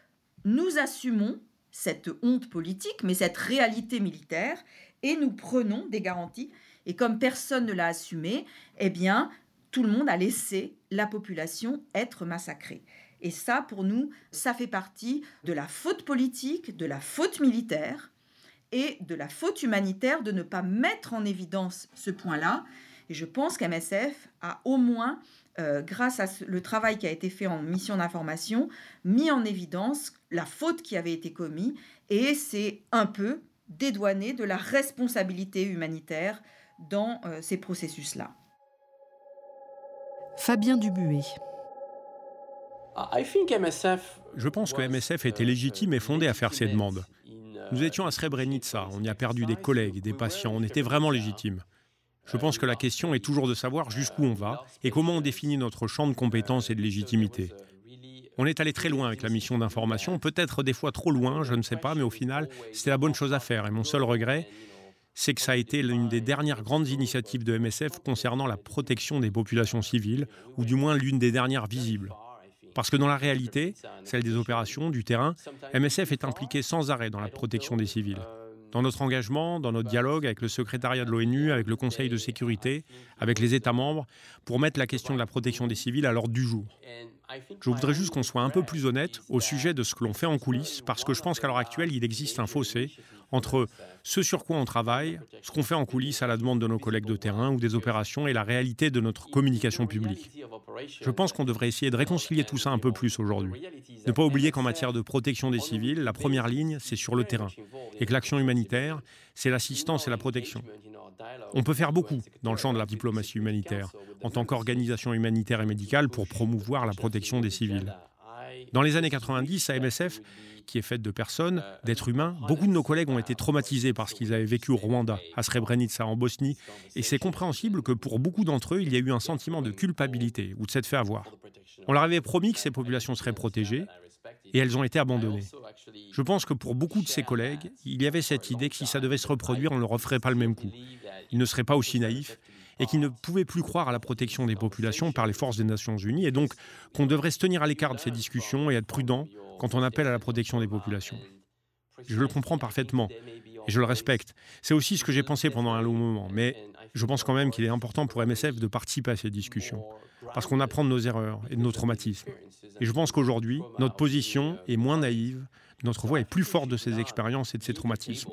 nous assumons cette honte politique mais cette réalité militaire et nous prenons des garanties et comme personne ne l'a assumé, eh bien tout le monde a laissé la population être massacrée. Et ça, pour nous, ça fait partie de la faute politique, de la faute militaire, et de la faute humanitaire de ne pas mettre en évidence ce point-là. Et je pense qu'MSF a au moins, euh, grâce à le travail qui a été fait en mission d'information, mis en évidence la faute qui avait été commise et c'est un peu dédouané de la responsabilité humanitaire dans euh, ces processus-là.
Fabien Dubuet.
Je pense que MSF était légitime et fondé à faire ces demandes. Nous étions à Srebrenica, on y a perdu des collègues, des patients, on était vraiment légitimes. Je pense que la question est toujours de savoir jusqu'où on va et comment on définit notre champ de compétences et de légitimité. On est allé très loin avec la mission d'information, peut-être des fois trop loin, je ne sais pas, mais au final, c'était la bonne chose à faire. Et mon seul regret, c'est que ça a été l'une des dernières grandes initiatives de MSF concernant la protection des populations civiles, ou du moins l'une des dernières visibles. Parce que dans la réalité, celle des opérations, du terrain, MSF est impliqué sans arrêt dans la protection des civils. Dans notre engagement, dans notre dialogue avec le secrétariat de l'ONU, avec le Conseil de sécurité, avec les États membres, pour mettre la question de la protection des civils à l'ordre du jour. Je voudrais juste qu'on soit un peu plus honnête au sujet de ce que l'on fait en coulisses, parce que je pense qu'à l'heure actuelle, il existe un fossé entre ce sur quoi on travaille, ce qu'on fait en coulisses à la demande de nos collègues de terrain ou des opérations et la réalité de notre communication publique. Je pense qu'on devrait essayer de réconcilier tout ça un peu plus aujourd'hui. Ne pas oublier qu'en matière de protection des civils, la première ligne, c'est sur le terrain, et que l'action humanitaire, c'est l'assistance et la protection. On peut faire beaucoup dans le champ de la diplomatie humanitaire, en tant qu'organisation humanitaire et médicale pour promouvoir la protection des civils. Dans les années 90, à MSF, qui est faite de personnes, d'êtres humains, beaucoup de nos collègues ont été traumatisés par ce qu'ils avaient vécu au Rwanda, à Srebrenica, en Bosnie, et c'est compréhensible que pour beaucoup d'entre eux, il y a eu un sentiment de culpabilité ou de s'être fait avoir. On leur avait promis que ces populations seraient protégées, et elles ont été abandonnées. Je pense que pour beaucoup de ces collègues, il y avait cette idée que si ça devait se reproduire, on ne leur referait pas le même coup. Ils ne seraient pas aussi naïfs et qu'ils ne pouvaient plus croire à la protection des populations par les forces des Nations Unies, et donc qu'on devrait se tenir à l'écart de ces discussions et être prudent quand on appelle à la protection des populations. Je le comprends parfaitement et je le respecte. C'est aussi ce que j'ai pensé pendant un long moment, mais je pense quand même qu'il est important pour MSF de participer à ces discussions, parce qu'on apprend de nos erreurs et de nos traumatismes. Et je pense qu'aujourd'hui, notre position est moins naïve, notre voix est plus forte de ces expériences et de ces traumatismes.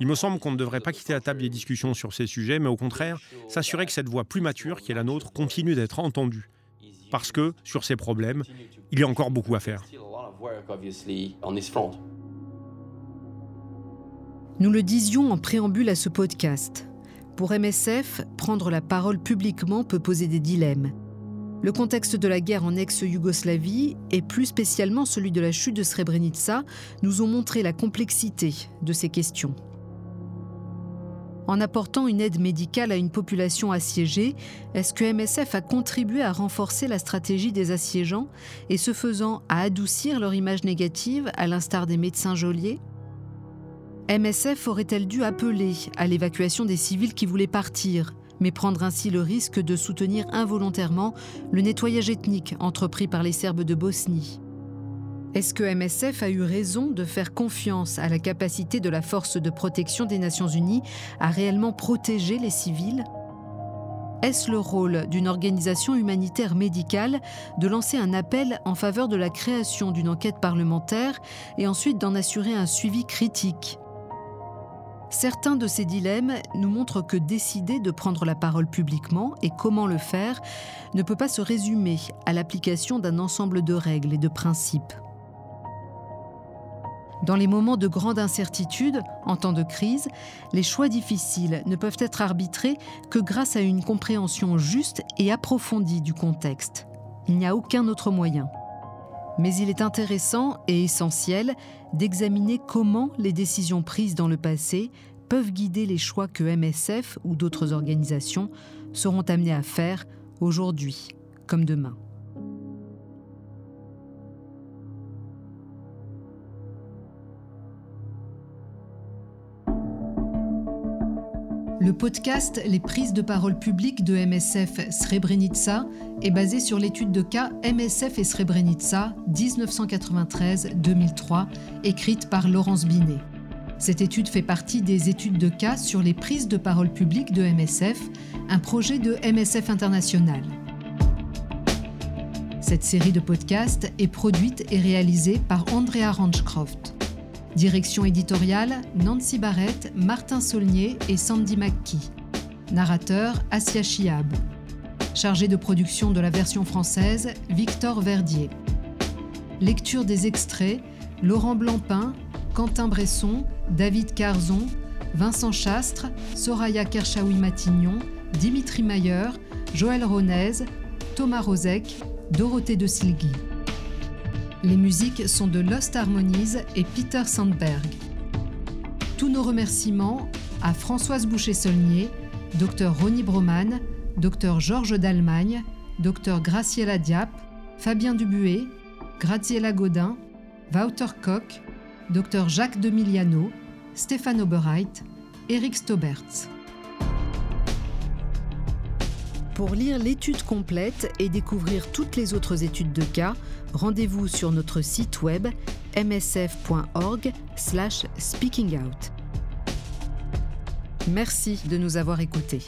Il me semble qu'on ne devrait pas quitter la table des discussions sur ces sujets, mais au contraire, s'assurer que cette voix plus mature, qui est la nôtre, continue d'être entendue. Parce que, sur ces problèmes, il y a encore beaucoup à faire.
Nous le disions en préambule à ce podcast. Pour MSF, prendre la parole publiquement peut poser des dilemmes. Le contexte de la guerre en ex-Yougoslavie, et plus spécialement celui de la chute de Srebrenica, nous ont montré la complexité de ces questions. En apportant une aide médicale à une population assiégée, est-ce que MSF a contribué à renforcer la stratégie des assiégeants et ce faisant à adoucir leur image négative, à l'instar des médecins geôliers? MSF aurait-elle dû appeler à l'évacuation des civils qui voulaient partir, mais prendre ainsi le risque de soutenir involontairement le nettoyage ethnique entrepris par les Serbes de Bosnie? Est-ce que MSF a eu raison de faire confiance à la capacité de la force de protection des Nations Unies à réellement protéger les civils? Est-ce le rôle d'une organisation humanitaire médicale de lancer un appel en faveur de la création d'une enquête parlementaire et ensuite d'en assurer un suivi critique? Certains de ces dilemmes nous montrent que décider de prendre la parole publiquement et comment le faire ne peut pas se résumer à l'application d'un ensemble de règles et de principes. Dans les moments de grande incertitude, en temps de crise, les choix difficiles ne peuvent être arbitrés que grâce à une compréhension juste et approfondie du contexte. Il n'y a aucun autre moyen. Mais il est intéressant et essentiel d'examiner comment les décisions prises dans le passé peuvent guider les choix que MSF ou d'autres organisations seront amenées à faire aujourd'hui comme demain. Le podcast Les prises de parole publiques de MSF Srebrenica est basé sur l'étude de cas MSF et Srebrenica 1993-2003, écrite par Laurence Binet. Cette étude fait partie des études de cas sur les prises de parole publiques de MSF, un projet de MSF International. Cette série de podcasts est produite et réalisée par Andrea Ranchcroft. Direction éditoriale Nancy Barrett, Martin Saulnier et Sandy McKee. Narrateur Asia Chiab. Chargé de production de la version française Victor Verdier. Lecture des extraits Laurent Blancpain, Quentin Bresson, David Carzon, Vincent Chastre, Soraya Kershawi-Matignon, Dimitri Mayer, Joël Ronez, Thomas Rozek, Dorothée de Silgui. Les musiques sont de Lost Harmonies et Peter Sandberg. Tous nos remerciements à Françoise Boucher-Saulnier, Dr Ronnie Broman, Dr Georges d'Allemagne, Dr Graciela Diap, Fabien Dubuet, Graziella Godin, Wouter Koch, Dr Jacques Demiliano, Stéphane Oberheit, Eric Stoberts. Pour lire l'étude complète et découvrir toutes les autres études de cas, rendez-vous sur notre site web msf.org/speakingout. Merci de nous avoir écoutés.